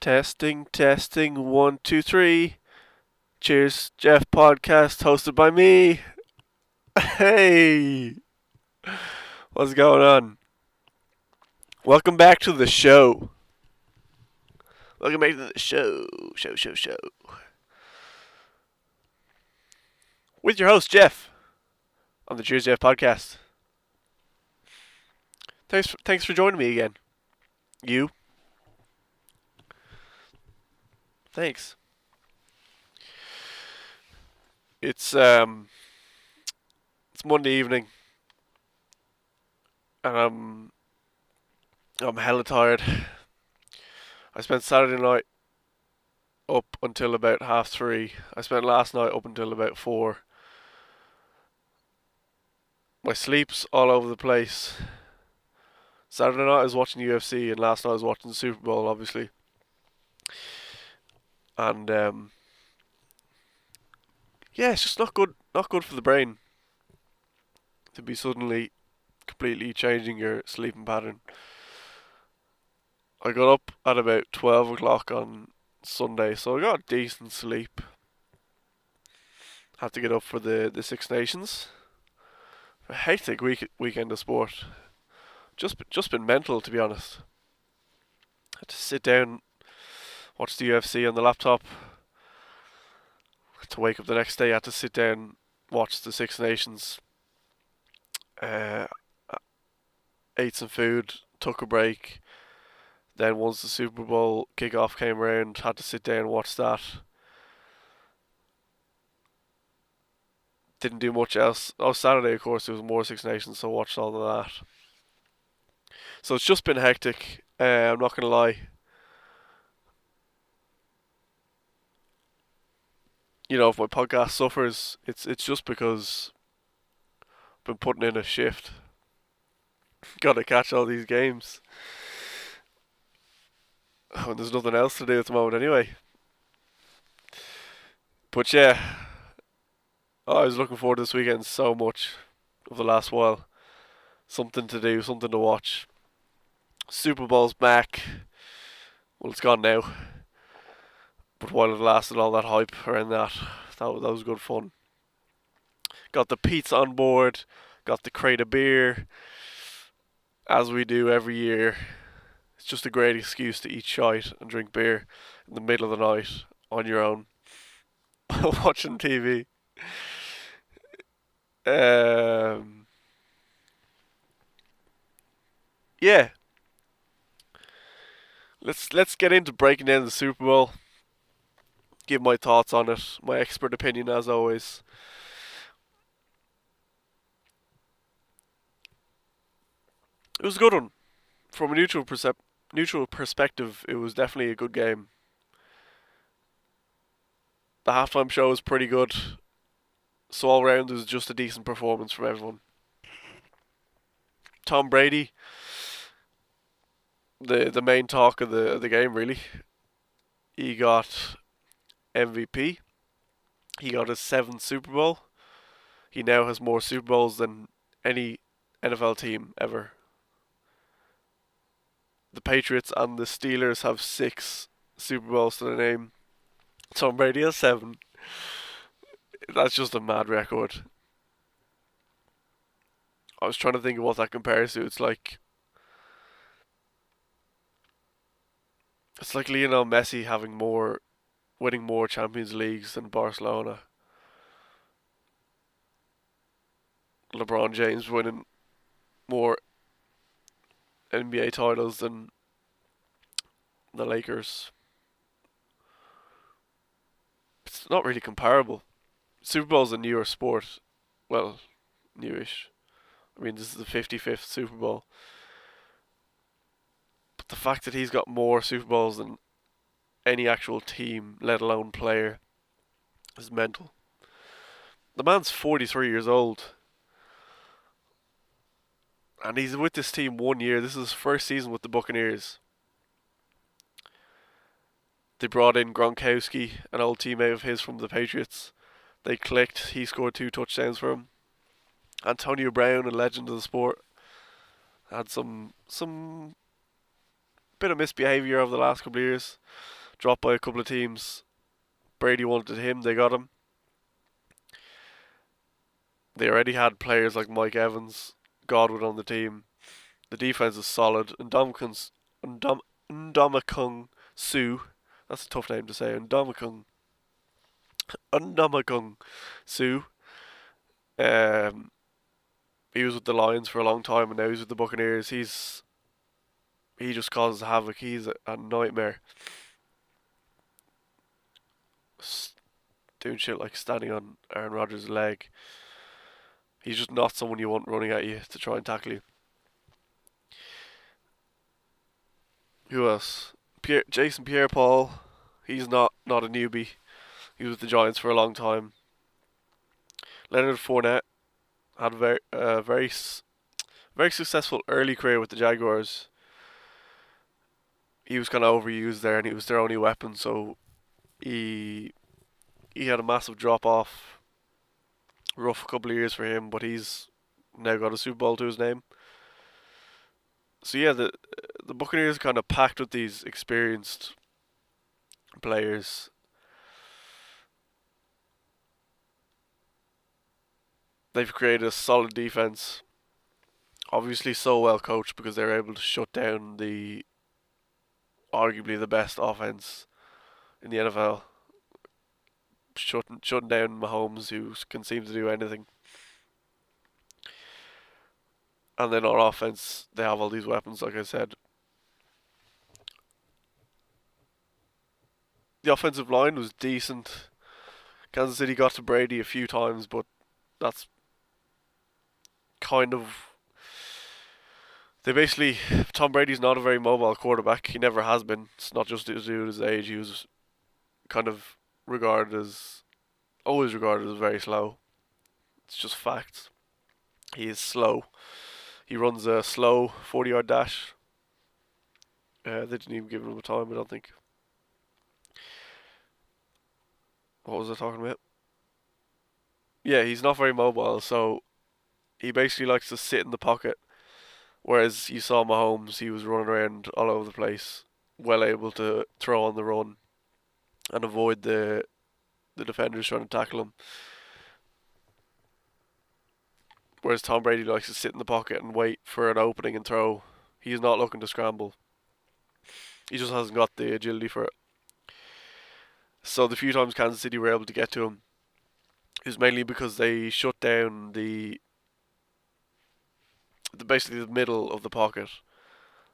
Testing, testing, one, two, three. Cheers, Jeff podcast hosted by me. Hey, what's going on? Welcome back to the show. Welcome back to the show, show, show, show. With your host, Jeff, on the Cheers, Jeff podcast. Thanks, for, thanks for joining me again. You. Thanks. It's um it's Monday evening and I'm I'm hella tired. I spent Saturday night up until about half three. I spent last night up until about four. My sleep's all over the place. Saturday night I was watching UFC and last night I was watching the Super Bowl obviously. And um yeah, it's just not good not good for the brain to be suddenly completely changing your sleeping pattern. I got up at about twelve o'clock on Sunday, so I got decent sleep. Had to get up for the, the Six Nations. A hectic week weekend of sport. Just just been mental to be honest. Had to sit down, watch the UFC on the laptop. To wake up the next day, I had to sit down, watch the Six Nations. Uh, ate some food, took a break. Then once the Super Bowl kickoff came around, had to sit down and watch that. Didn't do much else. Oh, Saturday, of course, there was more Six Nations, so watched all of that. So it's just been hectic. Uh, I'm not gonna lie. You know, if my podcast suffers, it's it's just because I've been putting in a shift. Got to catch all these games. Oh, there's nothing else to do at the moment, anyway. But yeah, oh, I was looking forward to this weekend so much of the last while. Something to do, something to watch. Super Bowl's back. Well, it's gone now. But while it lasted, all that hype around that, that that was good fun. Got the pizza on board, got the crate of beer, as we do every year. It's just a great excuse to eat shite and drink beer in the middle of the night on your own, watching TV. Um, yeah, let's let's get into breaking down the Super Bowl. Give my thoughts on it, my expert opinion as always. It was a good one. From a neutral percep- neutral perspective, it was definitely a good game. The halftime show was pretty good. So all round it was just a decent performance from everyone. Tom Brady the the main talk of the of the game really. He got MVP. He got his seventh Super Bowl. He now has more Super Bowls than any NFL team ever. The Patriots and the Steelers have six Super Bowls to their name. Tom Brady has seven. That's just a mad record. I was trying to think of what that compares to. It's like It's like Lionel Messi having more, winning more Champions Leagues than Barcelona. LeBron James winning more NBA titles than the Lakers. It's not really comparable. Super Bowl's a newer sport. Well, newish. I mean, this is the 55th Super Bowl But the fact that he's got more Super Bowls than any actual team, let alone player, is mental. The man's 43 years old. And he's with this team one year. This is his first season with the Buccaneers. They brought in Gronkowski, an old teammate of his from the Patriots. They clicked. He scored two touchdowns for him. Antonio Brown, a legend of the sport, had some some bit of misbehaviour over the last couple of years. Dropped by a couple of teams. Brady wanted him, they got him. They already had players like Mike Evans, Godwin on the team. The defense is solid. And Ndamukong Suh, that's a tough name to say. Ndamukong, Ndamukong Suh. Um, he was with the Lions for a long time, and now he's with the Buccaneers. He's he just causes havoc. He's a, a nightmare. Doing shit like standing on Aaron Rodgers' leg. He's just not someone you want running at you to try and tackle you. Who else? Pierre, Jason Pierre-Paul. He's not not a newbie. He was with the Giants for a long time. Leonard Fournette had a very uh, very very successful early career with the Jaguars. He was kind of overused there, and he was their only weapon. So he he had a massive drop off. Rough couple of years for him, but he's now got a Super Bowl to his name. So yeah, the the Buccaneers kind of packed with these experienced players. They've created a solid defense. Obviously, so well coached because they're able to shut down the arguably the best offense in the NFL. Shutting shutting down Mahomes, who can seem to do anything. And then on offense, they have all these weapons, like I said. The offensive line was decent. Kansas City got to Brady a few times, but that's kind of. They basically. Tom Brady's not a very mobile quarterback. He never has been. It's not just due to his age. He was kind of regarded as. Always regarded as very slow. It's just facts. He is slow. He runs a slow 40 yard dash. Uh, they didn't even give him a time, I don't think. What was I talking about? Yeah, he's not very mobile, so he basically likes to sit in the pocket. Whereas you saw Mahomes, he was running around all over the place, well able to throw on the run and avoid the the defenders trying to tackle him. Whereas Tom Brady likes to sit in the pocket and wait for an opening and throw. He's not looking to scramble. He just hasn't got the agility for it. So the few times Kansas City were able to get to him is mainly because they shut down the, the basically the middle of the pocket.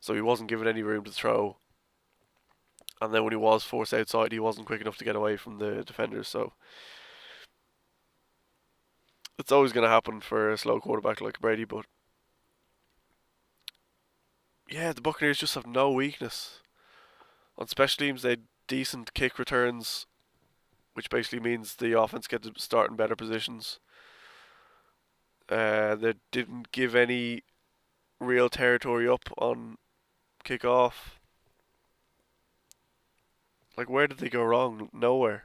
So he wasn't given any room to throw. And then when he was forced outside, he wasn't quick enough to get away from the defenders. So it's always going to happen for a slow quarterback like Brady, but yeah, the Buccaneers just have no weakness. On special teams, they decent kick returns, which basically means the offense get to start in better positions. Uh, they didn't give any real territory up on kickoff. Like, where did they go wrong? Nowhere.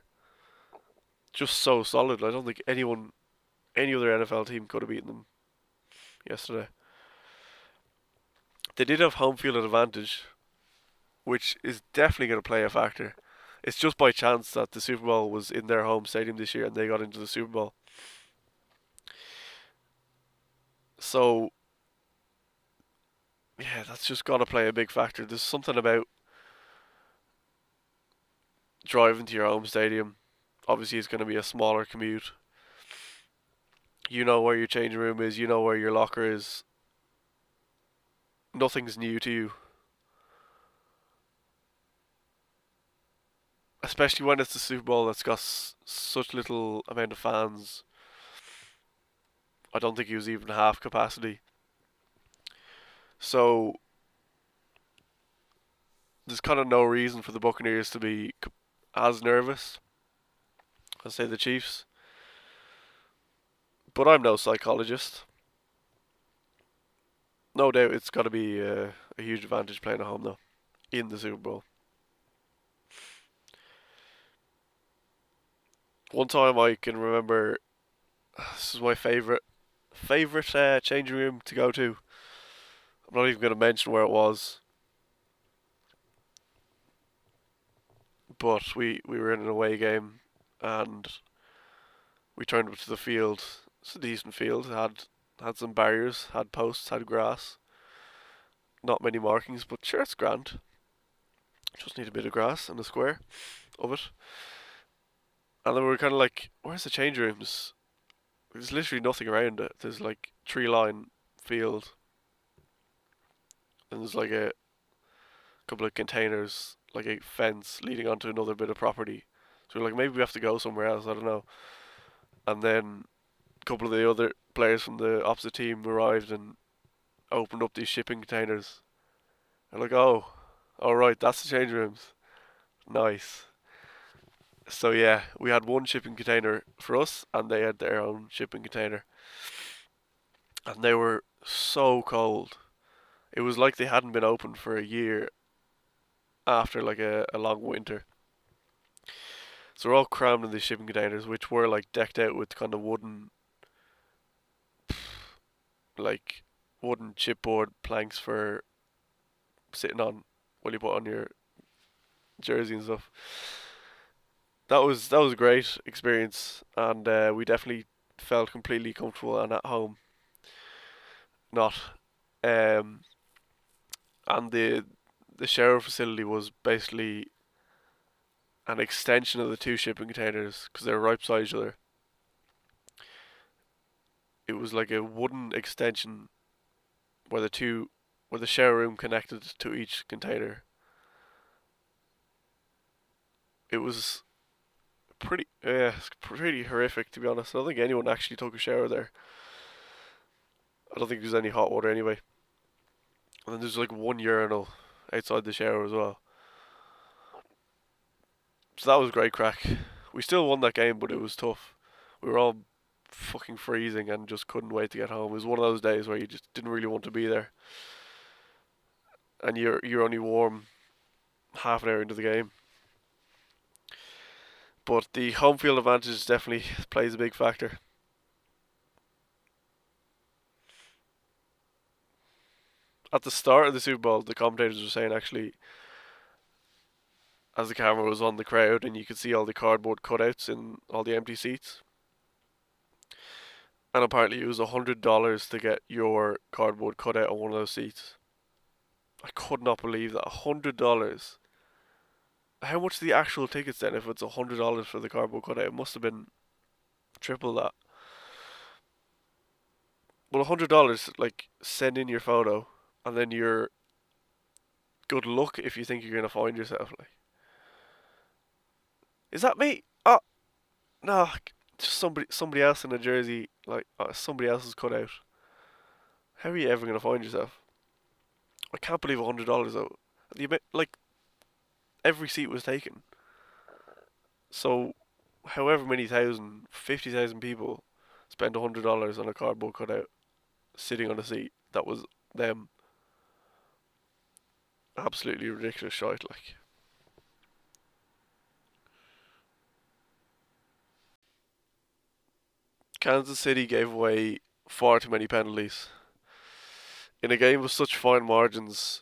Just so solid. I don't think anyone any other NFL team could have beaten them yesterday. They did have home field advantage, which is definitely going to play a factor. It's just by chance that the Super Bowl was in their home stadium this year and they got into the Super Bowl. So, yeah, that's just got to play a big factor. There's something about driving to your home stadium. Obviously, it's going to be a smaller commute you know where your changing room is, you know where your locker is. Nothing's new to you. Especially when it's the Super Bowl that's got s- such little amount of fans. I don't think he was even half capacity. So there's kind of no reason for the Buccaneers to be as nervous as say the Chiefs. But I'm no psychologist. No doubt it's got to be uh, a huge advantage playing at home, though, in the Super Bowl. One time I can remember, this is my favourite favourite uh, changing room to go to. I'm not even going to mention where it was. But we, we were in an away game and we turned up to the field. It's a decent field. Had had some barriers, had posts, had grass. Not many markings, but sure it's grand. Just need a bit of grass and a square of it. And then we were kind of like, where's the change rooms? There's literally nothing around it. There's like tree line field. And there's like a couple of containers, like a fence leading onto another bit of property. So we're like, maybe we have to go somewhere else. I don't know. And then a couple of the other players from the opposite team arrived and opened up these shipping containers. They're like, oh, all right, that's the change rooms. Nice. So yeah, we had one shipping container for us, and they had their own shipping container, and they were so cold. It was like they hadn't been opened for a year after like a, a long winter. So we're all crammed in these shipping containers, which were like decked out with kind of wooden, like wooden chipboard planks for sitting on while you put on your jersey and stuff. That was that was a great experience, and uh, we definitely felt completely comfortable and at home. Not, um, and the the shower facility was basically an extension of the two shipping containers because they're right beside each other. It was like a wooden extension where the two where the shower room connected to each container. It was pretty yeah, pretty horrific to be honest. I don't think anyone actually took a shower there. I don't think there's any hot water anyway. And then there's like one urinal outside the shower as well. So that was great crack. We still won that game, but it was tough. We were all fucking freezing and just couldn't wait to get home. It was one of those days where you just didn't really want to be there. And you're you're only warm half an hour into the game. But the home field advantage definitely plays a big factor. At the start of the Super Bowl, the commentators were saying actually, as the camera was on the crowd and you could see all the cardboard cutouts in all the empty seats. And apparently it was a hundred dollars to get your cardboard cutout on one of those seats. I could not believe that. A hundred dollars how much the actual tickets then if it's a hundred dollars for the cardboard cutout? It must have been triple that. Well, a hundred dollars, like send in your photo, and then you're good luck if you think you're gonna find yourself. Like, is that me? Oh, no, just somebody, somebody else in a jersey, like uh, somebody else's cutout. How are you ever gonna find yourself? I can't believe a hundred dollars though. The like every seat was taken. So, however many thousand, fifty thousand people spent a hundred dollars on a cardboard cutout, sitting on a seat that was them. Absolutely ridiculous shite, like. Kansas City gave away far too many penalties. In a game with such fine margins,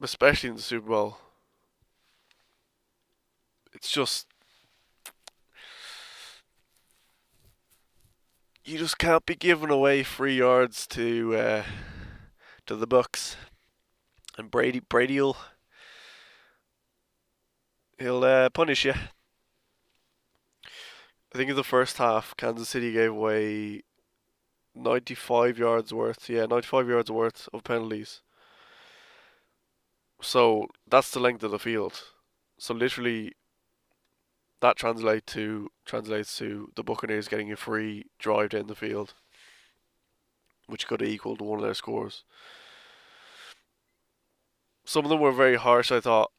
especially in the Super Bowl, it's just you just can't be giving away free yards to uh, to the Bucks. And Brady Brady'll he'll uh, punish you. I think in the first half, Kansas City gave away 95 yards worth. Yeah, 95 yards worth of penalties. So that's the length of the field. So literally, that translate to translates to the Buccaneers getting a free drive down the field, which could have equaled one of their scores. Some of them were very harsh. I thought.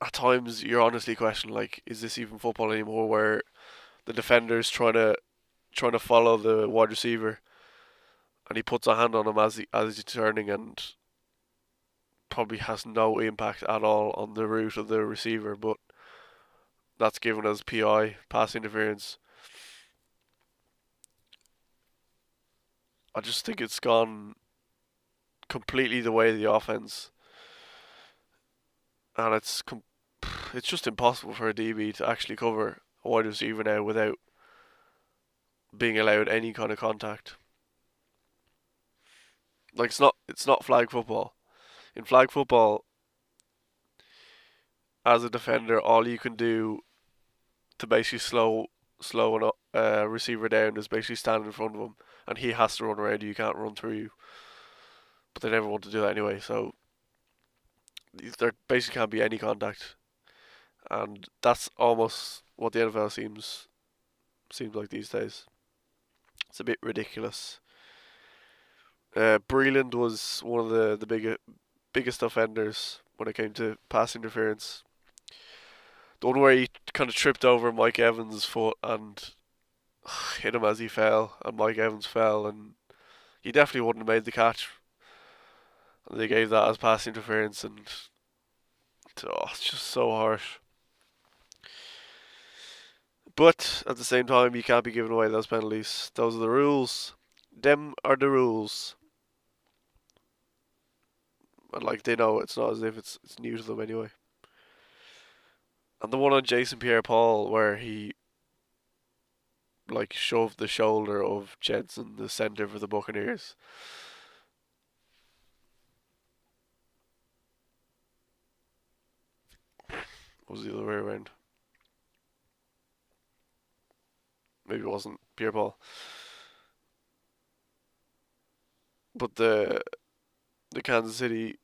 At times, you're honestly questioning like, is this even football anymore? Where the defender's trying to trying to follow the wide receiver, and he puts a hand on him as he as he's turning, and probably has no impact at all on the route of the receiver, but that's given as PI, pass interference. I just think it's gone completely the way of the offense and it's com- it's just impossible for a DB to actually cover a wide receiver now without being allowed any kind of contact. Like it's not it's not flag football. In flag football, as a defender, all you can do to basically slow slow a uh, receiver down is basically stand in front of him, and he has to run around you. You can't run through you. But they never want to do that anyway, so there basically can't be any contact, and that's almost what the NFL seems seems like these days. It's a bit ridiculous. Uh, Breeland was one of the the big, biggest offenders when it came to pass interference. The one where he kind of tripped over Mike Evans' foot and hit him as he fell, and Mike Evans fell, and he definitely wouldn't have made the catch. They gave that as pass interference, and oh, it's just so harsh. But at the same time, you can't be giving away those penalties. Those are the rules. Them are the rules. And like they know, it's not as if it's it's new to them anyway. And the one on Jason Pierre-Paul where he like shoved the shoulder of Jensen, the center for the Buccaneers. Was the other way around? Maybe it wasn't Pierre-Paul. But the the Kansas City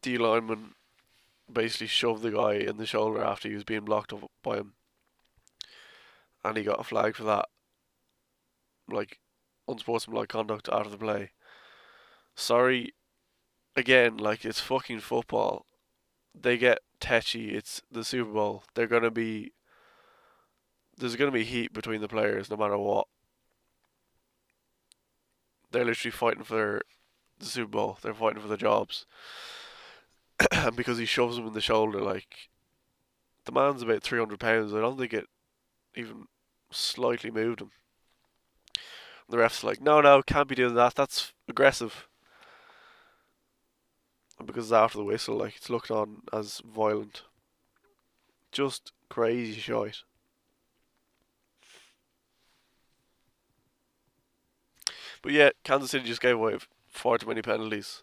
D lineman basically shoved the guy in the shoulder after he was being blocked up by him. And he got a flag for that. Like, unsportsmanlike conduct out of the play. Sorry, again, like, it's fucking football. They get tetchy. It's the Super Bowl. They're to be. There's to be heat between the players no matter what. They're literally fighting for the Super Bowl. They're fighting for the jobs. and because he shoves him in the shoulder, like the man's about three hundred pounds. I don't think it even slightly moved him. And the ref's like, no, no, can't be doing that. That's aggressive. And because after the whistle, like it's looked on as violent. Just crazy shite. But yeah, Kansas City just gave away far too many penalties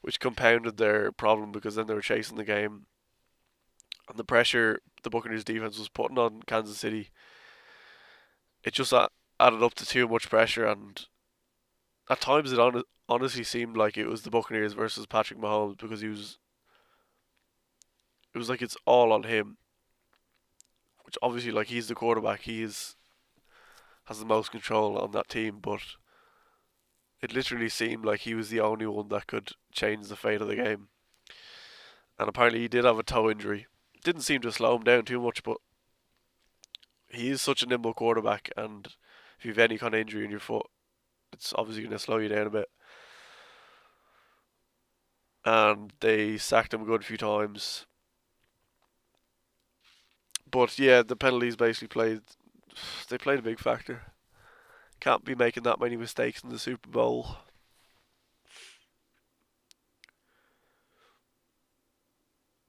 which compounded their problem because then they were chasing the game. And the pressure the Buccaneers defense was putting on Kansas City, it just added up to too much pressure. And at times it honestly seemed like it was the Buccaneers versus Patrick Mahomes because he was. It was like it's all on him. Which obviously, like he's the quarterback, he is has the most control on that team, but it literally seemed like he was the only one that could change the fate of the game. And apparently he did have a toe injury. Didn't seem to slow him down too much, but he is such a nimble quarterback, and if you have any kind of injury in your foot, it's obviously going to slow you down a bit. And they sacked him a good few times. But yeah, the penalties basically played. They played a big factor. Can't be making that many mistakes in the Super Bowl.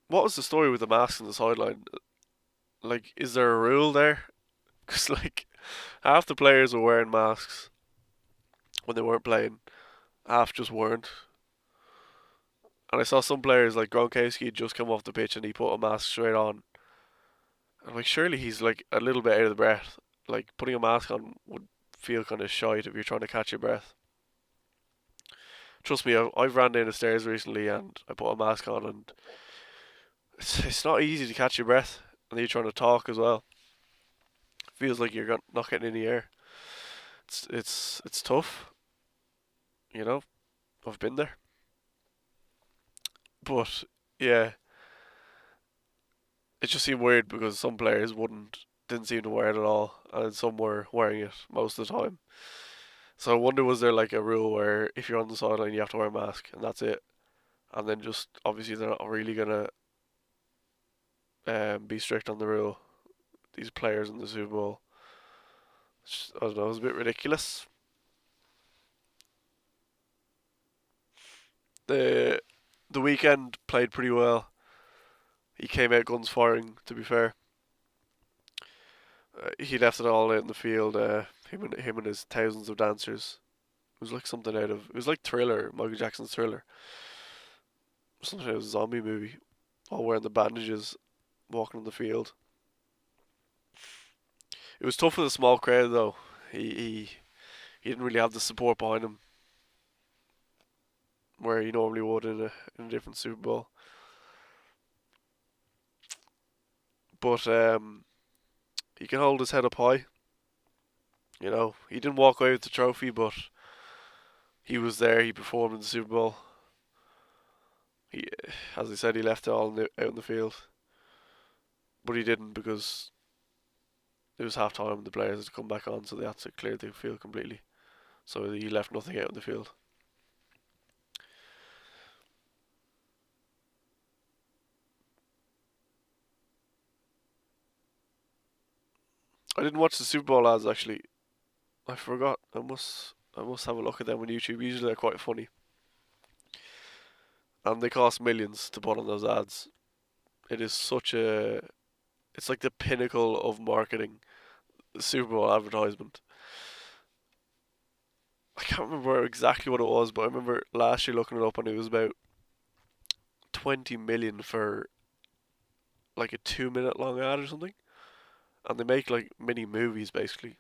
What was the story with the masks on the sideline? Like, is there a rule there? Because, like, half the players were wearing masks when they weren't playing, half just weren't. And I saw some players like Gronkowski just come off the pitch and he put a mask straight on. I'm like, surely he's like a little bit out of the breath. Like putting a mask on would feel kind of shite if you're trying to catch your breath. Trust me, I've, I've ran down the stairs recently and I put a mask on and it's, it's not easy to catch your breath and you're trying to talk as well. feels like you're not getting any air. It's it's it's tough. You know, I've been there. But yeah, it just seemed weird because some players wouldn't didn't seem to wear it at all, and some were wearing it most of the time. So I wonder, was there like a rule where if you're on the sideline, you have to wear a mask, and that's it, and then just obviously they're not really gonna um, be strict on the rule. These players in the Super Bowl, just, I don't know, it was a bit ridiculous. The the Weeknd played pretty well. He came out guns firing. To be fair, uh, he left it all out in the field. Uh, him and him and his thousands of dancers. It was like something out of. It was like Thriller, Michael Jackson's Thriller. Something out of a zombie movie. All wearing the bandages, walking on the field. It was tough for the small crowd though. He he he didn't really have the support behind him where he normally would in a in a different Super Bowl. But um, he can hold his head up high. You know, he didn't walk away with the trophy, but he was there. He performed in the Super Bowl. He, as I said, he left it all in the, out in the field, but he didn't because it was half time. The players had to come back on, so they had to clear the field completely. So he left nothing out in the field. I didn't watch the Super Bowl ads actually. I forgot. I must I must have a look at them on YouTube. Usually they're quite funny. And they cost millions to put on those ads. It is such a it's like the pinnacle of marketing. Super Bowl advertisement. I can't remember exactly what it was, but I remember last year looking it up and it was about twenty million for like a two minute long ad or something and they make like mini movies basically,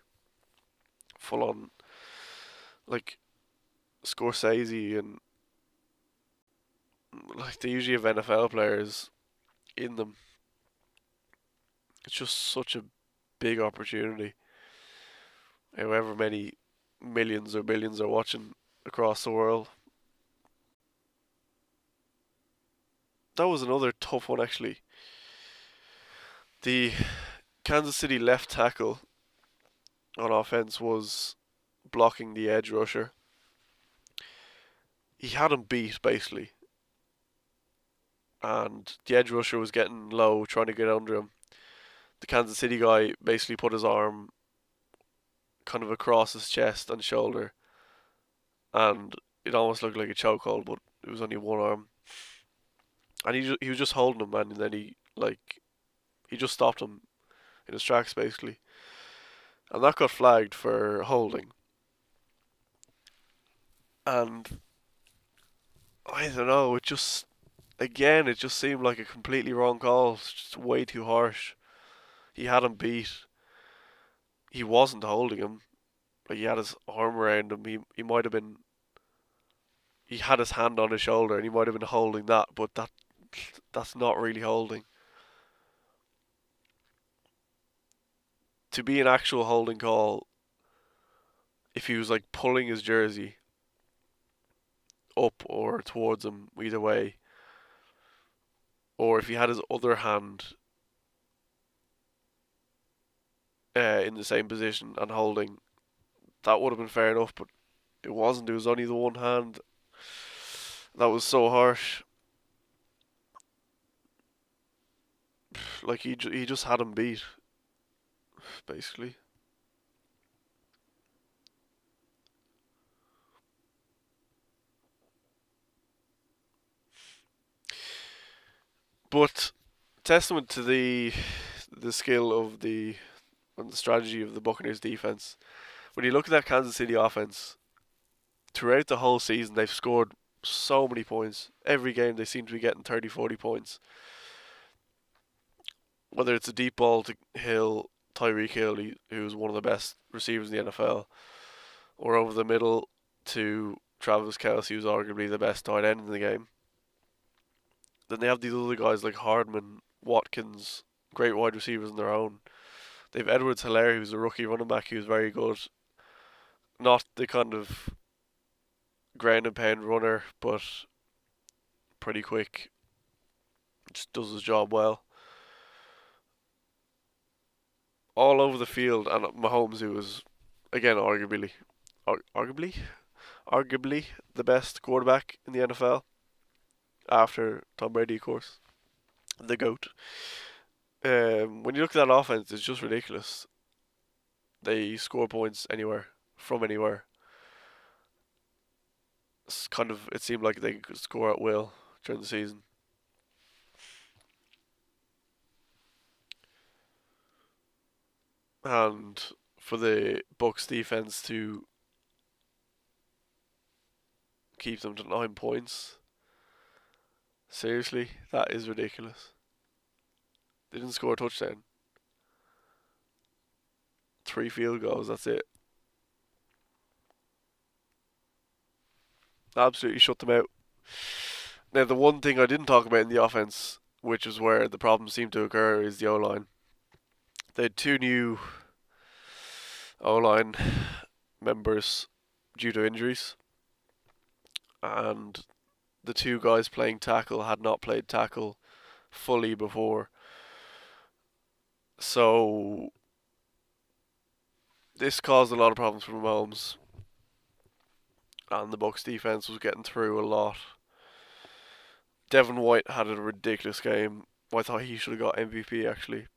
full on, like Scorsese and like they usually have NFL players in them. It's just such a big opportunity. However many millions or billions are watching across the world. That was another tough one actually. The Kansas City left tackle on offense was blocking the edge rusher. He had him beat basically. And the edge rusher was getting low, trying to get under him. The Kansas City guy basically put his arm kind of across his chest and shoulder. And it almost looked like a chokehold, but it was only one arm. And he, he was just holding him, and then he, like, he just stopped him in his tracks basically. And that got flagged for holding. And I don't know, it just again it just seemed like a completely wrong call. Just way too harsh. He had him beat. He wasn't holding him. Like he had his arm around him. He he might have been he had his hand on his shoulder and he might have been holding that, but that that's not really holding. To be an actual holding call, if he was like pulling his jersey up or towards him, either way, or if he had his other hand uh, in the same position and holding, that would have been fair enough, but it wasn't. It was only the one hand. That was so harsh. Like he he just had him beat basically. But testament to the the skill of the and the strategy of the Buccaneers defense. When you look at that Kansas City offense, throughout the whole season they've scored so many points. Every game they seem to be getting 30, 40 points. Whether it's a deep ball to Hill Tyreek Hill, who's one of the best receivers in the NFL, or over the middle to Travis Kelce, who's arguably the best tight end in the game. Then they have these other guys like Hardman, Watkins, great wide receivers in their own. They've Edwards Helaire, who's a rookie running back who's very good. Not the kind of ground and pound runner, but pretty quick. Just does his job well all over the field, and Mahomes, who was again arguably, arguably, arguably the best quarterback in the NFL after Tom Brady, of course, the goat. Um, when you look at that offense, it's just ridiculous. They score points anywhere from anywhere. It's kind of it seemed like they could score at will. during the season. And for the Bucks defense to keep them to nine points. Seriously, that is ridiculous. They didn't score a touchdown. Three field goals, that's it. Absolutely shut them out. Now, the one thing I didn't talk about in the offense, which is where the problems seem to occur, is the O line. They had two new O line members due to injuries, and the two guys playing tackle had not played tackle fully before. So this caused a lot of problems for Mahomes, and the Bucks defense was getting through a lot. Devin White had a ridiculous game. I thought he should have got MVP actually.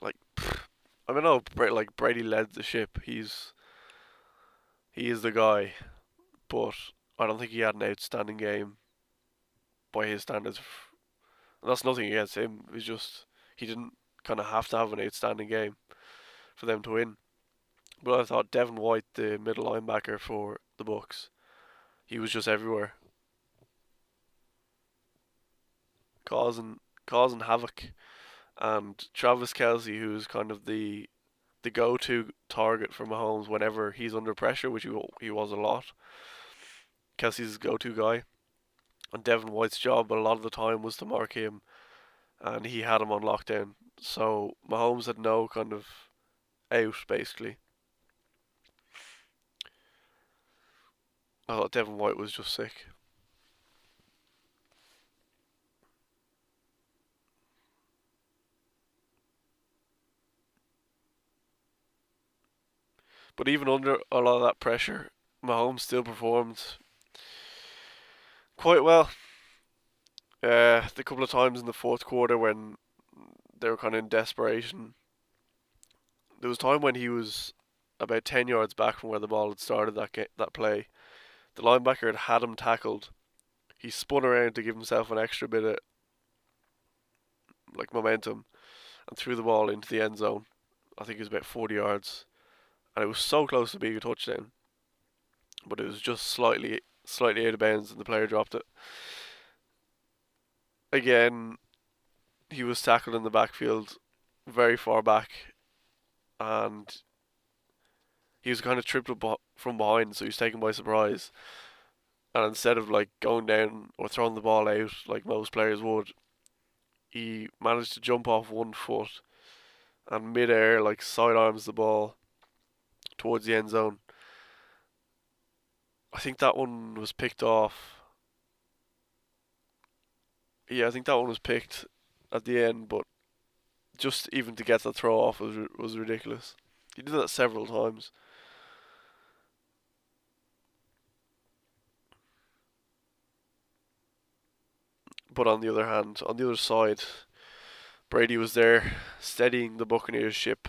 Like, I don't know, like Brady led the ship. He's he is the guy, but I don't think he had an outstanding game by his standards. And that's nothing against him. It's just he didn't kind of have to have an outstanding game for them to win. But I thought Devin White, the middle linebacker for the Bucks, he was just everywhere, causing causing havoc. Um, and Travis Kelce, who's kind of the the go-to target for Mahomes whenever he's under pressure, which he he was a lot. Kelce's go-to guy, and Devin White's job a lot of the time was to mark him, and he had him on lockdown. So Mahomes had no kind of out basically. I thought Devin White was just sick. But even under a lot of that pressure, Mahomes still performed quite well. Uh, the couple of times in the fourth quarter when they were kind of in desperation, there was time when he was about ten yards back from where the ball had started that that play. The linebacker had had him tackled. He spun around to give himself an extra bit of like momentum, and threw the ball into the end zone. I think it was about forty yards and it was so close to being a touchdown, but it was just slightly slightly out of bounds, and the player dropped it. Again, he was tackled in the backfield, very far back, and he was kind of tripped up from behind, so he was taken by surprise. And instead of like going down or throwing the ball out like most players would, he managed to jump off one foot and midair like sidearms the ball towards the end zone. I think that one was picked off. Yeah, I think that one was picked at the end, but just even to get that throw off was was ridiculous. He did that several times. But on the other hand, on the other side, Brady was there steadying the Buccaneers ship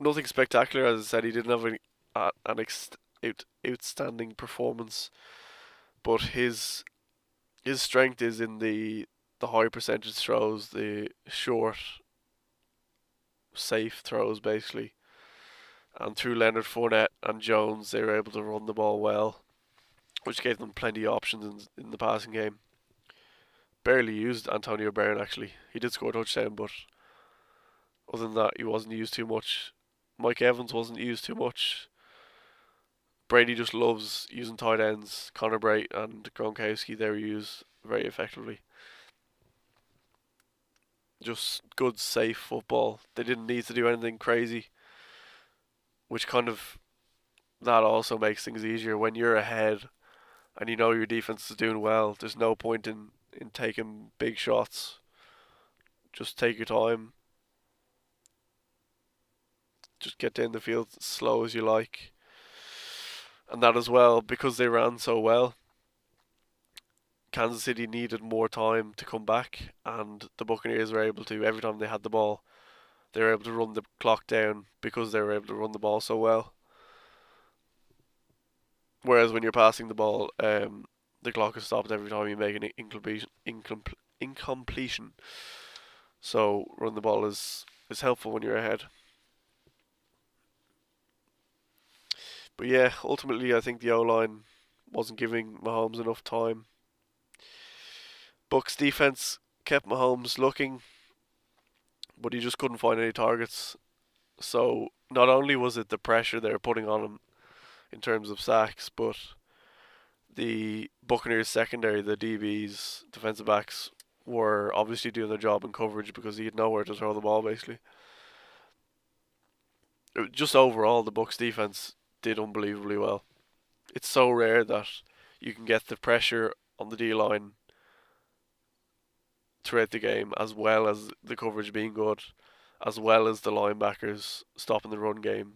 nothing spectacular. As I said, he didn't have any, uh, an ex- out, outstanding performance, but his his strength is in the the high percentage throws, the short, safe throws, basically. And through Leonard Fournette and Jones, they were able to run the ball well, which gave them plenty of options in, in the passing game. Barely used Antonio Brown actually. He did score a touchdown, but other than that, he wasn't used too much. Mike Evans wasn't used too much. Brady just loves using tight ends. Connor Bray and Gronkowski they were used very effectively. Just good, safe football. They didn't need to do anything crazy, which kind of that also makes things easier when you're ahead and you know your defense is doing well. There's no point in in taking big shots. Just take your time just get down the field as slow as you like. And that as well, because they ran so well, Kansas City needed more time to come back, and the Buccaneers were able to, every time they had the ball, they were able to run the clock down because they were able to run the ball so well. Whereas when you're passing the ball, um, the clock is stopped every time you make an incompletion. Incompl- incompletion. So run the ball is is helpful when you're ahead. But yeah, ultimately I think the O line wasn't giving Mahomes enough time. Bucks defense kept Mahomes looking, but he just couldn't find any targets. So not only was it the pressure they were putting on him in terms of sacks, but the Buccaneers secondary, the DBs, defensive backs, were obviously doing their job in coverage because he had nowhere to throw the ball basically. Just overall, the Bucks defense did unbelievably well. It's so rare that you can get the pressure on the D line throughout the game, as well as the coverage being good, as well as the linebackers stopping the run game.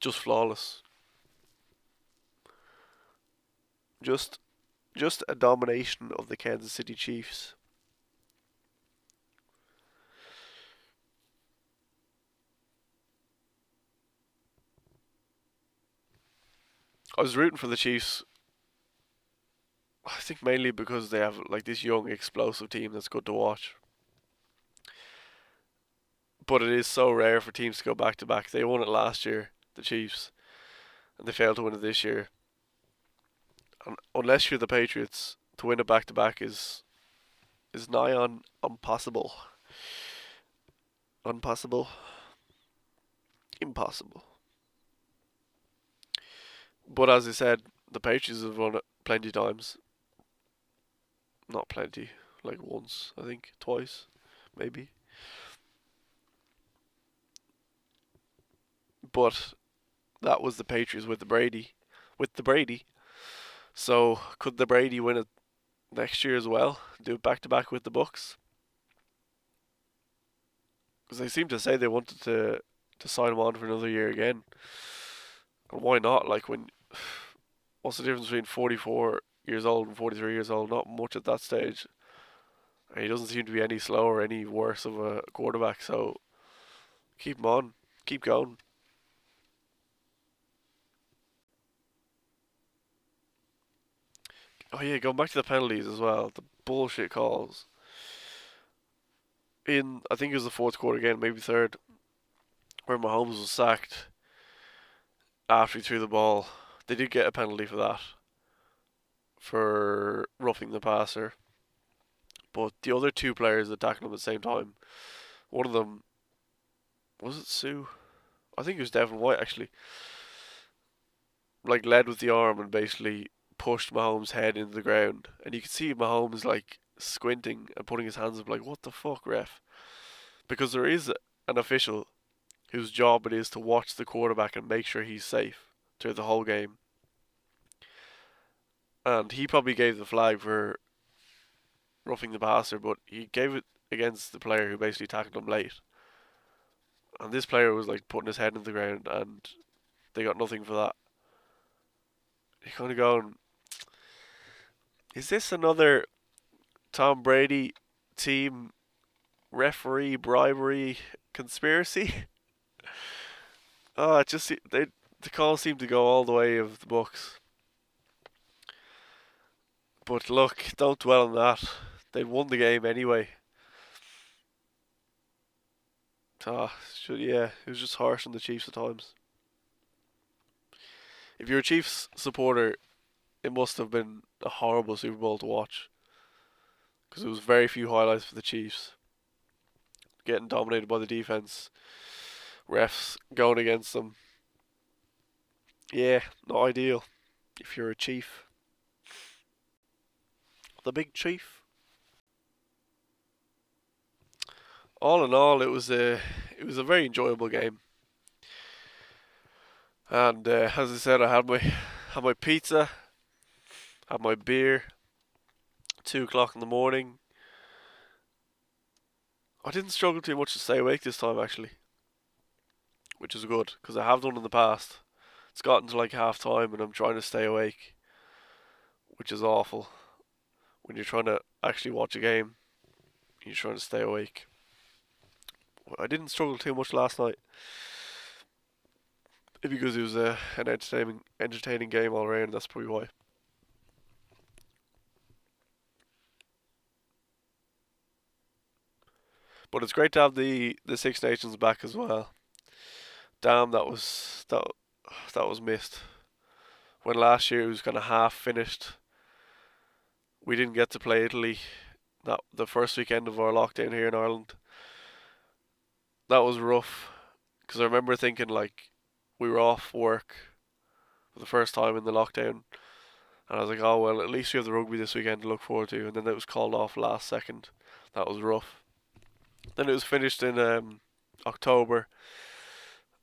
Just flawless. Just just a domination of the Kansas City Chiefs. I was rooting for the Chiefs. I think mainly because they have like this young, explosive team that's good to watch. But it is so rare for teams to go back to back. They won it last year, the Chiefs, and they failed to win it this year. And unless you're the Patriots, to win it back to back is is nigh on impossible. Impossible. Impossible. But as I said, the Patriots have won it plenty times. Not plenty, like once, I think, twice, maybe. But that was the Patriots with the Brady, with the Brady. So could the Brady win it next year as well? Do it back to back with the Bucks? Because they seem to say they wanted to to sign him on for another year again. And why not? Like when, what's the difference between forty four years old and forty three years old? Not much at that stage. And he doesn't seem to be any slower, any worse of a quarterback. So keep him on, keep going. Oh yeah, going back to the penalties as well. The bullshit calls. In I think it was the fourth quarter again, maybe third, where Mahomes was sacked after he threw the ball. They did get a penalty for that. For roughing the passer. But the other two players attacking him at the same time, one of them was it Suh? I think it was Devin White actually. Like led with the arm and basically pushed Mahomes' head into the ground, and you could see Mahomes like squinting and putting his hands up, like, "What the fuck, ref?" Because there is an official whose job it is to watch the quarterback and make sure he's safe through the whole game, and he probably gave the flag for roughing the passer, but he gave it against the player who basically tackled him late. And this player was like putting his head in the ground, and they got nothing for that. You kind of going, is this another Tom Brady team referee bribery conspiracy? oh, it just they the calls seem to go all the way of the Bucks. But look, don't dwell on that. They won the game anyway. Ah, yeah, it was just harsh on the Chiefs at times. If you're a Chiefs supporter, it must have been a horrible Super Bowl to watch because there was very few highlights for the Chiefs. Getting dominated by the defense, refs going against them. Yeah, not ideal if you're a chief. The big chief. All in all, it was a it was a very enjoyable game. And uh, as I said, I had my had my pizza had my beer. Two o'clock in the morning. I didn't struggle too much to stay awake this time actually, which is good because I have done in the past. It's gotten to like half time and I'm trying to stay awake, which is awful. When you're trying to actually watch a game, you're trying to stay awake. I didn't struggle too much last night. because it was a, an entertaining entertaining game all around. That's probably why. But it's great to have the, the Six Nations back as well. Damn, that was that that was missed. When last year it was kind of half finished. We didn't get to play Italy that the first weekend of our lockdown here in Ireland. That was rough because I remember thinking like we were off work for the first time in the lockdown, and I was like, oh well, at least we have the rugby this weekend to look forward to. And then it was called off last second. That was rough. Then it was finished in um, October,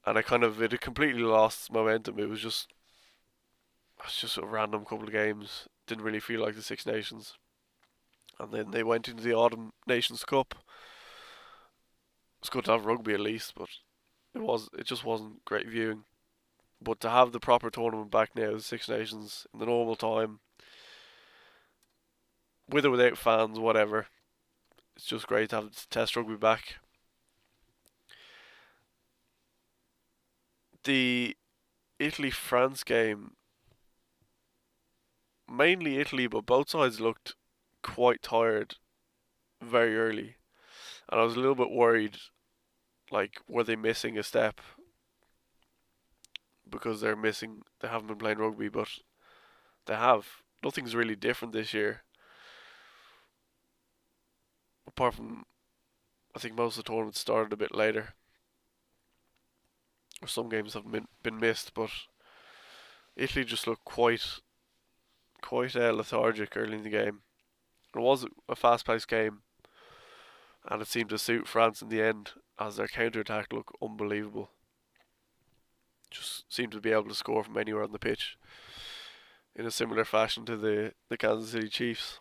and I kind of it had completely lost momentum. It was just, it was just a random couple of games. Didn't really feel like the Six Nations, and then they went into the Autumn Nations Cup. It's good to have rugby at least, but it was it just wasn't great viewing. But to have the proper tournament back now, the Six Nations in the normal time, with or without fans, whatever, it's just great to have Test rugby back. The Italy France game, mainly Italy, but both sides looked quite tired very early. And I was a little bit worried like were they missing a step? Because they're missing they haven't been playing rugby but they have. Nothing's really different this year. Apart from I think most of the tournaments started a bit later some games have been, been missed but Italy just looked quite quite uh, lethargic early in the game it was a fast paced game and it seemed to suit France in the end as their counter attack looked unbelievable. Just seemed to be able to score from anywhere on the pitch in a similar fashion to the, the Kansas City Chiefs.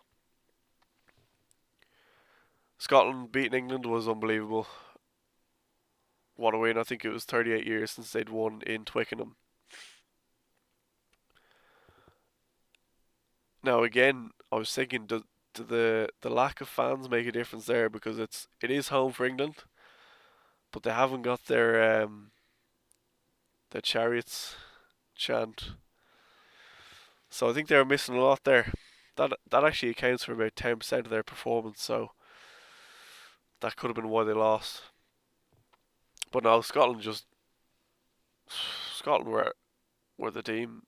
Scotland beating England was unbelievable. What a win. I think it was 38 years since they'd won in Twickenham. Now again, I was thinking, does, do the the lack of fans make a difference there? Because it's it is home for England, but they haven't got their um, their chariots chant. So I think they're missing a lot there. That that actually accounts for about ten percent of their performance. So that could have been why they lost. But no, Scotland just Scotland were were the team.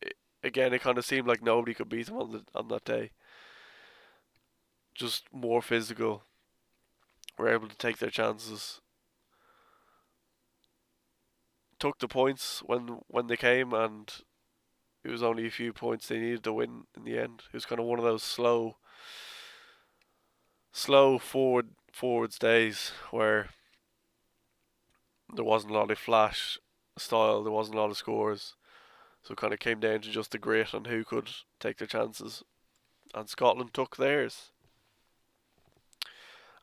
It, again, it kind of seemed like nobody could beat them on the on that day. Just more physical, were able to take their chances. Took the points when when they came, and it was only a few points they needed to win in the end. It was kind of one of those slow, slow forward forwards days where there wasn't a lot of flash style, there wasn't a lot of scores. So it kind of came down to just the grit and who could take their chances. And Scotland took theirs.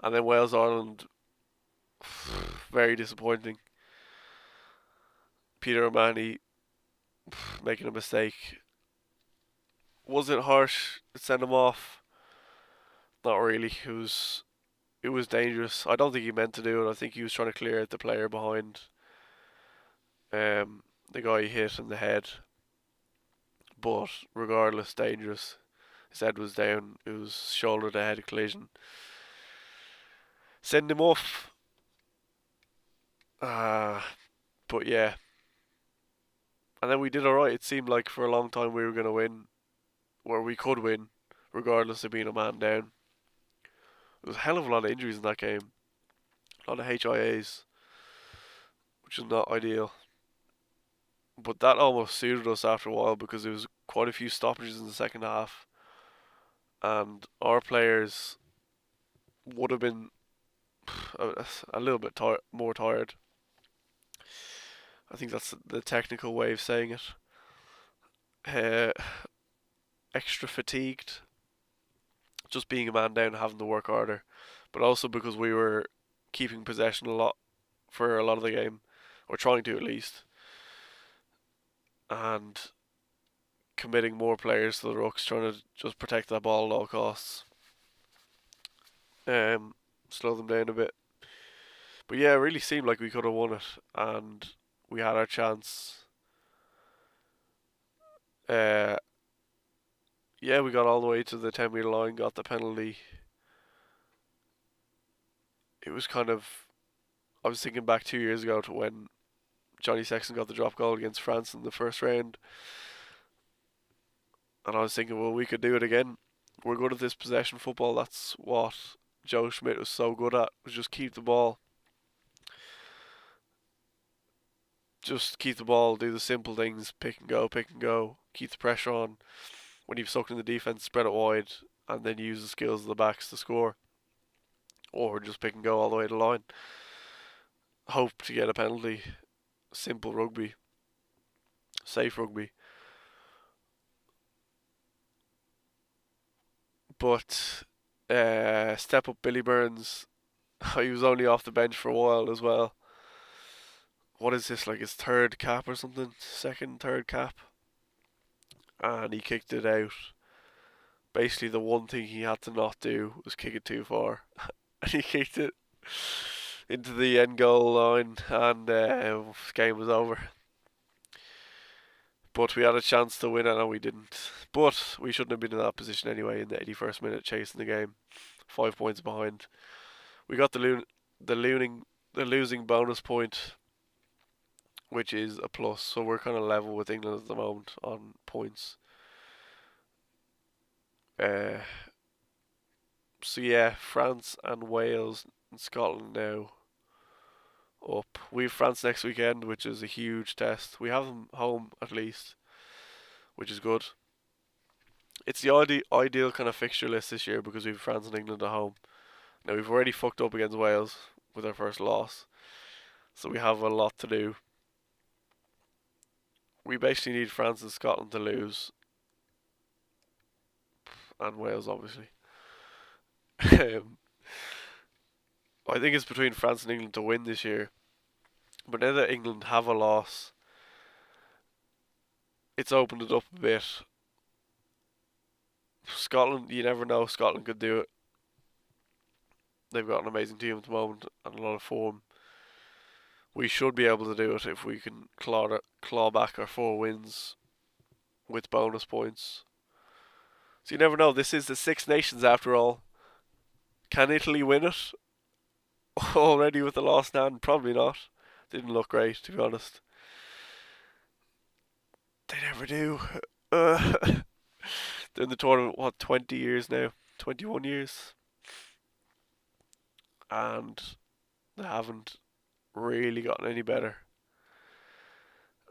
And then Wales Ireland, very disappointing. Peter O'Mahony making a mistake. Was it harsh to send him off? Not really. It was it was dangerous. I don't think he meant to do it. I think he was trying to clear out the player behind um the guy he hit in the head. But regardless, dangerous. His head was down. It was shoulder to head collision send him off. Uh, but yeah. And then we did alright. It seemed like for a long time we were going to win, where we could win, regardless of being a man down. There was a hell of a lot of injuries in that game. A lot of HIAs, which is not ideal. But that almost suited us after a while because there was quite a few stoppages in the second half. And our players would have been a, little bit tar- more tired. I think that's the technical way of saying it. Uh, extra fatigued, just being a man down, having to work harder, but also because we were keeping possession a lot for a lot of the game, or trying to at least, and committing more players to the rucks, trying to just protect that ball at all costs. Um, slow them down a bit. But yeah, it really seemed like we could have won it, and We had our chance. Uh, yeah, we got all the way to the 10 metre line, got the penalty. It was kind of. I was thinking back two years ago to when Johnny Sexton got the drop goal against France in the first round. And I was thinking, well, we could do it again. We're good at this possession football. That's what Joe Schmidt was so good at, was just keep the ball. Just keep the ball, do the simple things, pick and go, pick and go, keep the pressure on. When you've sucked in the defence, spread it wide, and then use the skills of the backs to score. Or just pick and go all the way to the line. Hope to get a penalty simple rugby, safe rugby. But uh, step up Billy Burns, he was only off the bench for a while as well. What is this, like his third cap or something? Second, third cap? And he kicked it out. Basically, the one thing he had to not do was kick it too far. and he kicked it into the end goal line, and uh, game was over. But we had a chance to win and we didn't. But we shouldn't have been in that position anyway. In the 81st minute, chasing the game, five points behind. We got the lo- the losing the losing bonus point, which is a plus. So we're kind of level with England at the moment on points. Uh, so yeah, France and Wales and Scotland now up. We have France next weekend, which is a huge test. We have them home at least, which is good. It's the ide- ideal kind of fixture list this year because we have France and England at home. Now we've already fucked up against Wales with our first loss, so we have a lot to do. We basically need France and Scotland to lose, and Wales obviously. um, I think it's between France and England to win this year. But now that England have a loss, it's opened it up a bit. Scotland, you never know. Scotland could do it. They've got an amazing team at the moment and a lot of form. We should be able to do it if we can claw claw back our four wins with bonus points. So you never know. This is the Six Nations after all. Can Italy win it? already with the lost hand? Probably not. Didn't look great, to be honest. They never do. Uh, they're in the tournament, what, 20 years now? 21 years? And they haven't really gotten any better.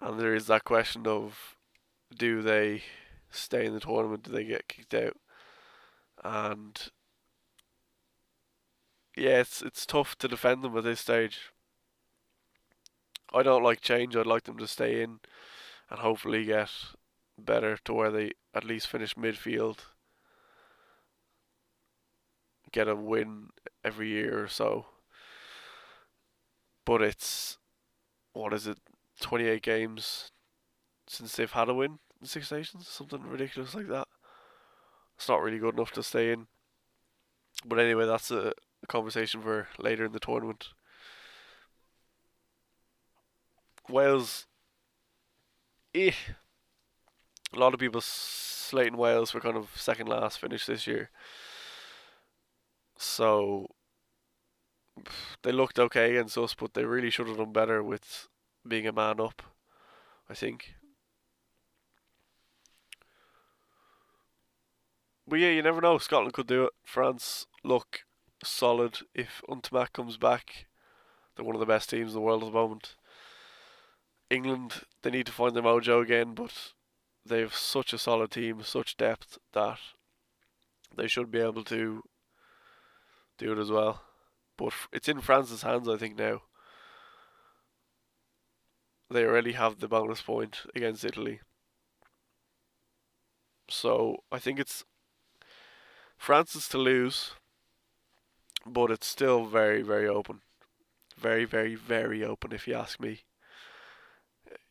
And there is that question of do they stay in the tournament? Do they get kicked out? And yeah, it's it's tough to defend them at this stage. I don't like change. I'd like them to stay in and hopefully get better to where they at least finish midfield. Get a win every year or so. But it's what is it, twenty eight games since they've had a win in Six Nations, something ridiculous like that. It's not really good enough to stay in. But anyway, that's a conversation for later in the tournament. Wales, eh. A lot of people slating Wales for kind of second last finish this year. So they looked okay against us, but they really should have done better with being a man up. I think. But yeah, you never know. Scotland could do it. France look solid if Ntamack comes back. They're one of the best teams in the world at the moment. England, they need to find their mojo again, but they have such a solid team, such depth that they should be able to do it as well. But it's in France's hands, I think, now. They already have the bonus point against Italy. So I think it's France's to lose, but it's still very, very open. Very, very, very open, if you ask me.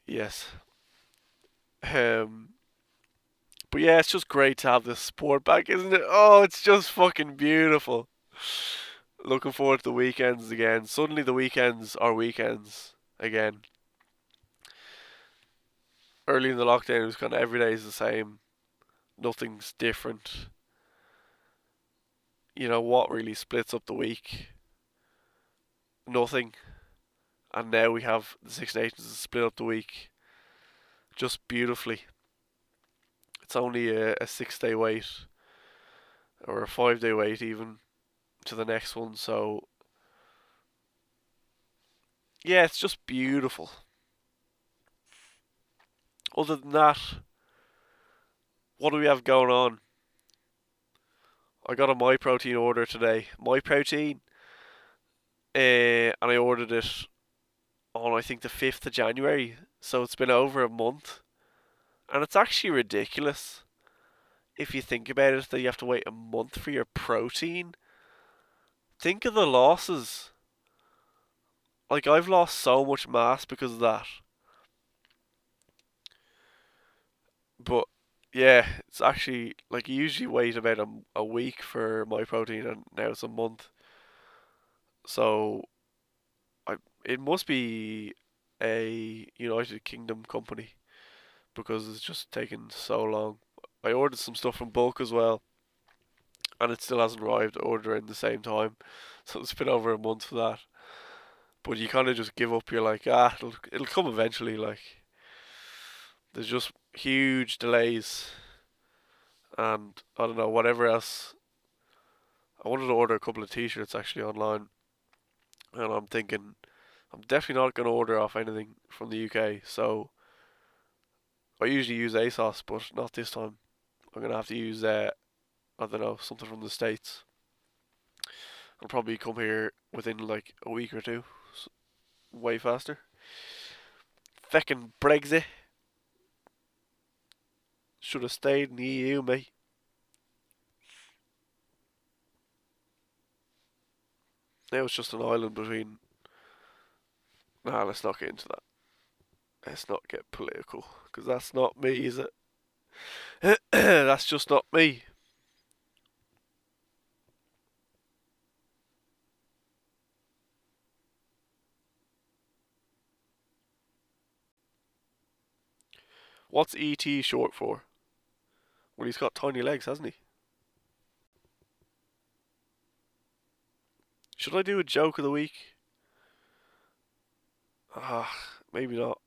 Yes. Um, but yeah, it's just great to have this sport back, isn't it? Oh, it's just fucking beautiful. Looking forward to the weekends again. Suddenly, the weekends are weekends again. early in the lockdown, it was kind of every day is the same. Nothing's different. You know what really splits up the week? Nothing. And now we have the Six Nations split up the week just beautifully. It's only a, a six day wait, or a five day wait even, to the next one, so. Yeah, it's just beautiful. Other than that, what do we have going on? I got a Myprotein order today. Myprotein. Uh, and I ordered it on I think the fifth of January. So it's been over a month. And it's actually ridiculous if you think about it that you have to wait a month for your protein. Think of the losses. Like I've lost so much mass because of that. But yeah, it's actually like usually wait about a, a week for my protein, and now it's a month. So, I it must be a United Kingdom company because it's just taken so long. I ordered some stuff from bulk as well, and it still hasn't arrived. Order in the same time, so it's been over a month for that. But you kind of just give up. You're like, ah, it'll it'll come eventually. Like, there's just huge delays, and I don't know whatever else. I wanted to order a couple of T-shirts actually online, and I'm thinking I'm definitely not going to order off anything from the UK. So I usually use ASOS, but not this time. I'm going to have to use uh, I don't know something from the states. I'll probably come here within like a week or two, so way faster. Feckin' Brexit. Should have stayed in the EU, mate. Now it's just an island between Nah, let's not get into that. Let's not get political, because that's not me, is it? that's just not me. What's ET short for? Well, he's got tiny legs, hasn't he? Should I do a joke of the week? Ah, maybe not.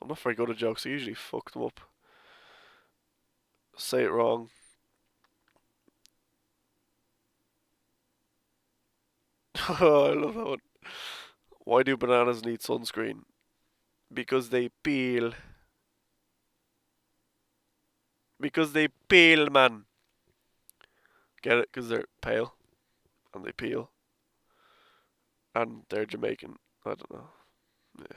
I'm not very good at jokes. I usually fuck them up. Say it wrong. I love that one. Why do bananas need sunscreen? Because they peel. Because they peel, man. Get it? Because they're pale. And they peel. And they're Jamaican. I don't know. Yeah.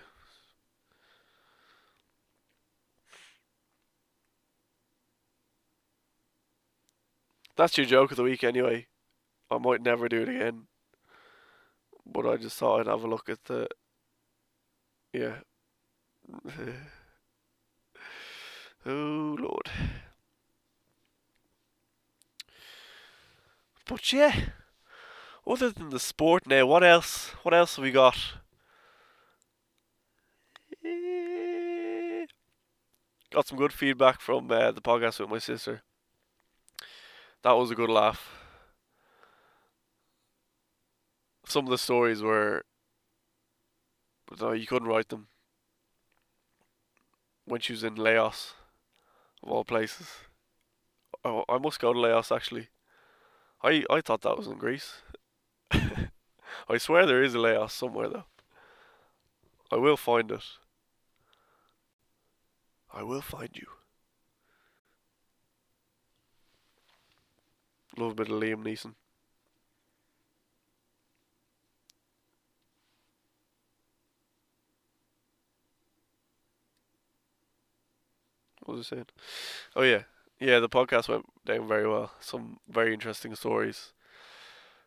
That's your joke of the week anyway. I might never do it again. But I just thought I'd have a look at the yeah. oh Lord. But yeah. Other than the sport now, what else what else have we got? got some good feedback from uh, the podcast with my sister. That was a good laugh. Some of the stories were, no, you couldn't write them. When she was in Laos, of all places. Oh, I must go to Laos actually. I I thought that was in Greece. I swear there is a Laos somewhere though. I will find it. I will find you. Love a bit of Liam Neeson. What was I saying? Oh yeah, yeah. The podcast went down very well. Some very interesting stories.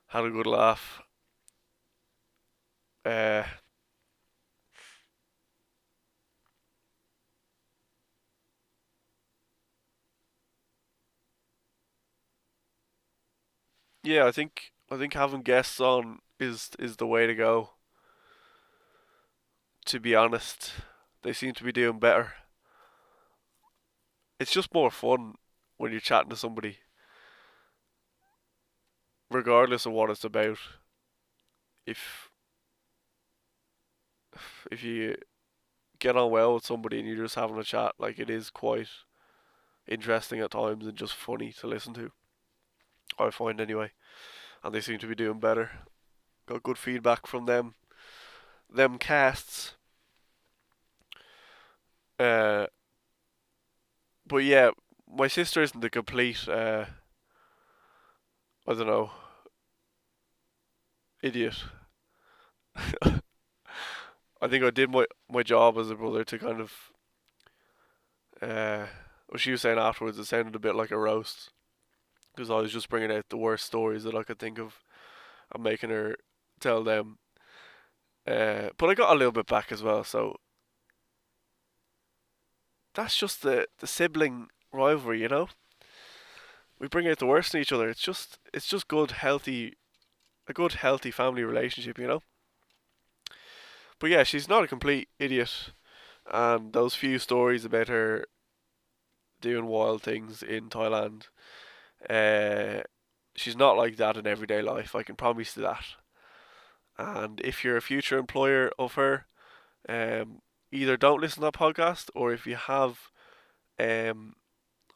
Had a good laugh. Uh, Yeah, I think I think having guests on is is the way to go. To be honest, They seem to be doing better. It's just more fun when you're chatting to somebody, regardless of what it's about. If if you get on well with somebody and you're just having a chat, like it is quite interesting at times and just funny to listen to. I find anyway, and they seem to be doing better. Got good feedback from them. Them casts. Uh, but yeah, my sister isn't the complete. Uh, I don't know. Idiot. I think I did my my job as a brother to kind of. Uh, what she was saying afterwards, it sounded a bit like a roast, because I was just bringing out the worst stories that I could think of, and making her tell them. Uh, but I got a little bit back as well, so that's just the the sibling rivalry, you know. We bring out the worst in each other. It's just it's just good, healthy, a good, healthy family relationship, you know. But yeah, she's not a complete idiot, and those few stories about her doing wild things in Thailand, uh, she's not like that in everyday life. I can promise you that. And if you're a future employer of her, um, either don't listen to that podcast, or if you have, um,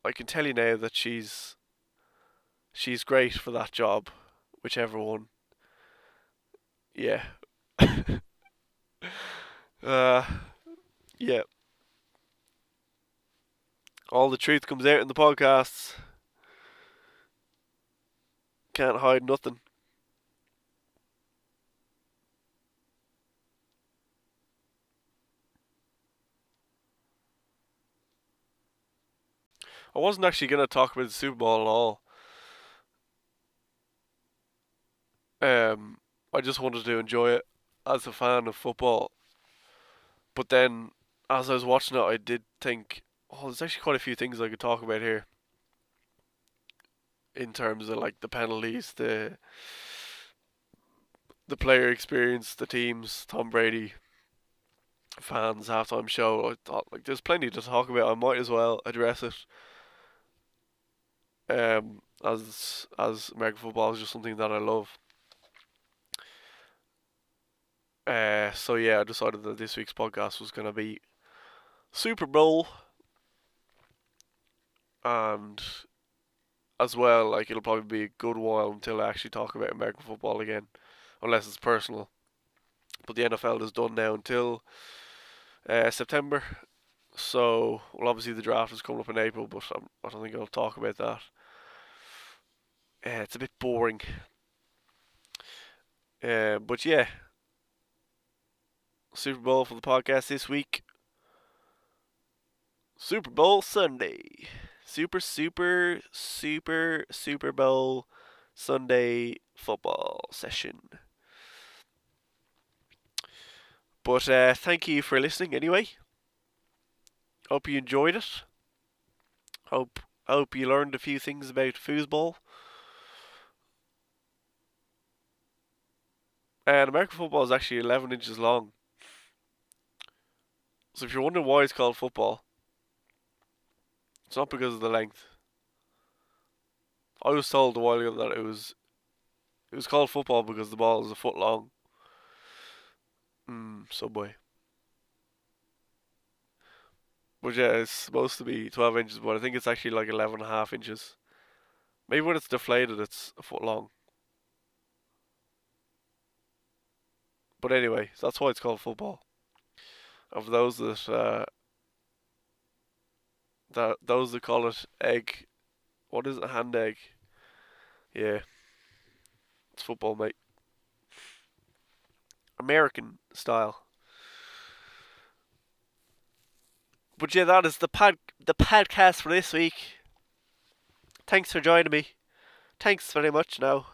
I can tell you now that she's she's great for that job, whichever one. Yeah. uh, yeah. All the truth comes out in the podcasts. Can't hide nothing. I wasn't actually going to talk about the Super Bowl at all. Um, I just wanted to enjoy it as a fan of football. But then, as I was watching it, I did think, oh, there's actually quite a few things I could talk about here. In terms of like the penalties, the the player experience, the teams, Tom Brady, fans, halftime show. I thought like there's plenty to talk about. I might as well address it. Um, as as American football is just something that I love. Uh, so yeah, I decided that this week's podcast was gonna be Super Bowl, and as well, like it'll probably be a good while until I actually talk about American football again, unless it's personal. But the NFL is done now until uh, September, so well, obviously the draft is coming up in April, but I'm, I do not think I'll talk about that. Uh, it's a bit boring. Uh, but yeah, Super Bowl for the podcast this week. Super Bowl Sunday. Super, super, super, Super Bowl Sunday football session. But uh, thank you for listening anyway. Hope you enjoyed it. Hope hope you learned a few things about foosball. And American football is actually 11 inches long. So if you're wondering why it's called football, it's not because of the length. I was told a while ago that it was it was called football because the ball is a foot long. Hmm, subway. But yeah, it's supposed to be 12 inches, but I think it's actually like 11 and a half inches. Maybe when it's deflated, it's a foot long. But anyway, that's why it's called football of those that uh, that those that call it egg. What is it? Hand egg. Yeah, it's football, mate. American style. But yeah, that is the pod the podcast for this week. Thanks for joining me. Thanks very much. Now.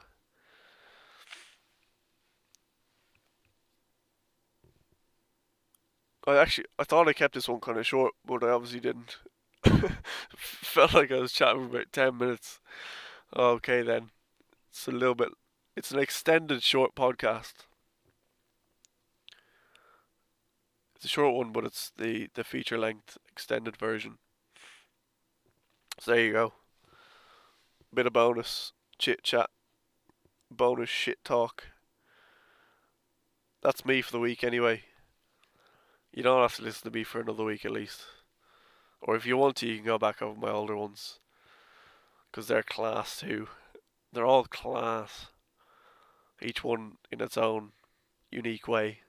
I actually I thought I kept this one kind of short, but I obviously didn't. Felt like I was chatting for about ten minutes. Okay then, it's a little bit. It's an extended short podcast. It's a short one, but it's the the feature length extended version. So there you go. Bit of bonus chit chat, bonus shit talk. That's me for the week anyway. You don't have to listen to me for another week at least. Or if you want to, you can go back over my older ones. Because they're class too. They're all class. Each one in its own unique way.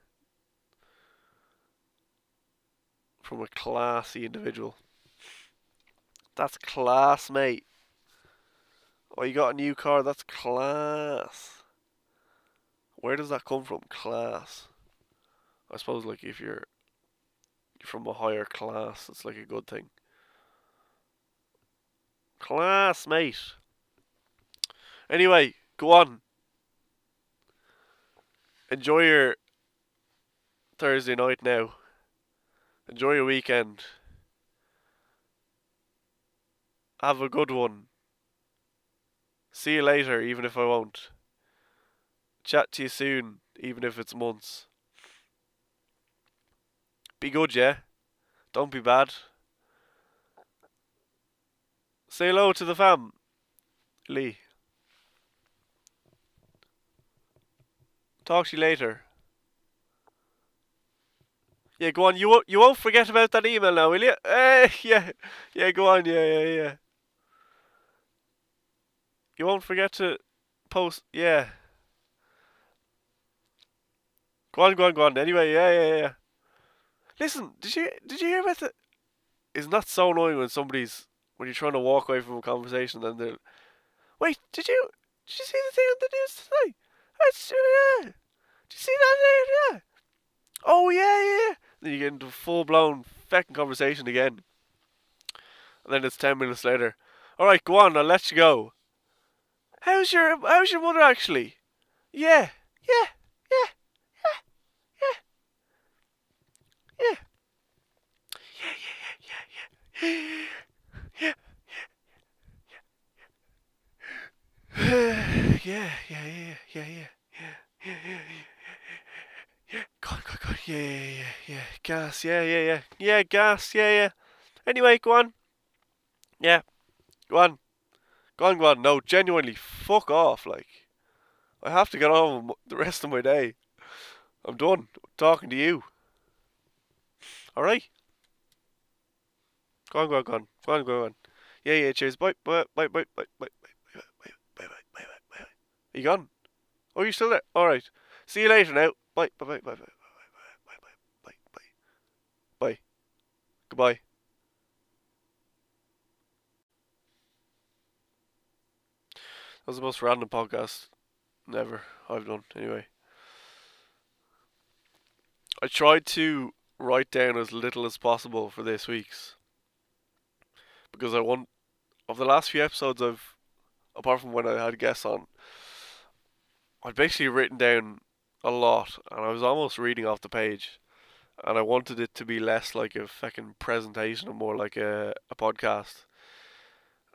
From a classy individual. That's class, mate. Oh, you got a new car? That's class. Where does that come from? Class. I suppose, like, if you're from a higher class, it's like a good thing. Class, mate. Anyway, go on. Enjoy your Thursday night now. Enjoy your weekend. Have a good one. See you later, even if I won't. Chat to you soon, even if it's months. Be good, yeah? Don't be bad. Say hello to the fam. Lee. Talk to you later. Yeah, go on. You won't, you won't forget about that email now, will you? Eh, yeah, yeah. Go on. Yeah, yeah, yeah. You won't forget to post. Yeah. Go on, go on, go on. Anyway, yeah, yeah, yeah. Listen, did you did you hear about the? Isn't that so annoying when somebody's when you're trying to walk away from a conversation and they're, wait, did you did you see the thing on the news today? That's yeah. Did you see that? Yeah. Oh yeah, yeah. Then you get into a full blown fucking conversation again. And then it's ten minutes later. Alright, go on, I'll let you go. How's your how's your mother actually? Yeah, yeah, yeah, Yeah. Yeah, yeah, yeah, yeah, yeah. Yeah, yeah, yeah, yeah. Yeah, yeah, yeah, yeah, yeah. Yeah, yeah, yeah. Yeah, God, God, God. Yeah, yeah, yeah, yeah. Gas, yeah, yeah, yeah. Yeah, gas, yeah, yeah. Anyway, go on. Yeah. Go on. Go on, go on. No, genuinely, fuck off. Like, I have to get on with the rest of my day. I'm done talking to you. Alright? Go on, go on, go on. Go on, go on. Yeah, yeah, cheers. Bye, bye, bye, bye, bye, bye, bye, bye, bye, bye, bye, bye. Are you gone? Oh, you still there? Alright. See you later now. Bye, bye, bye, bye, bye, bye, bye, bye, bye, bye, bye. Goodbye. That was the most random podcast ever I've done, anyway. I tried to write down as little as possible for this week's because I want of the last few episodes I've apart from when I had guests on I'd basically written down a lot and I was almost reading off the page and I wanted it to be less like a fucking presentation and more like a, a podcast.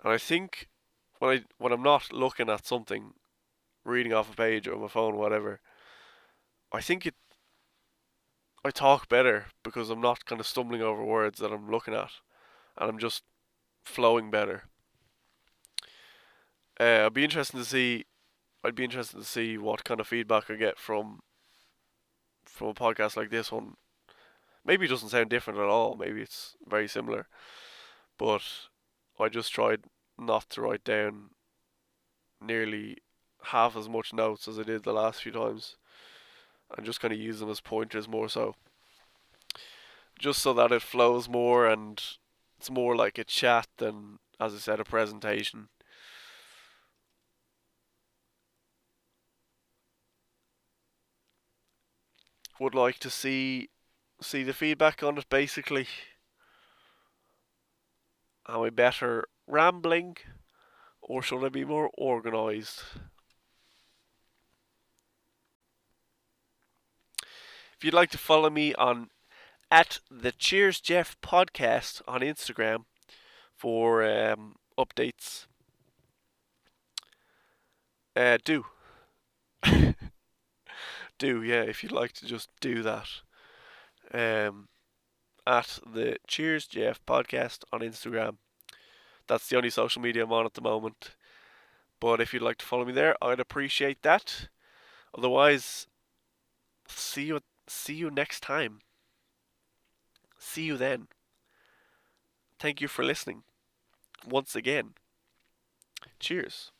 And I think when I when I'm not looking at something, reading off a page or my phone, whatever, I think it I talk better because I'm not kind of stumbling over words that I'm looking at, and I'm just flowing better. Uh, I'd be interested to see. I'd be interested to see what kind of feedback I get from from a podcast like this one. Maybe it doesn't sound different at all. Maybe it's very similar, but I just tried not to write down nearly half as much notes as I did the last few times and just kind of use them as pointers more so. Just so that it flows more and it's more like a chat than, as I said, a presentation. Would like to see see the feedback on it basically. Am I better rambling or should I be more organised? If you'd like to follow me on at the Cheers Jeff podcast on Instagram for um, updates, uh, do. do, yeah, if you'd like to just do that. Um, at the Cheers Jeff podcast on Instagram. That's the only social media I'm on at the moment. But if you'd like to follow me there, I'd appreciate that. Otherwise, see you at see you next time. See you then. Thank you for listening. Once again, cheers.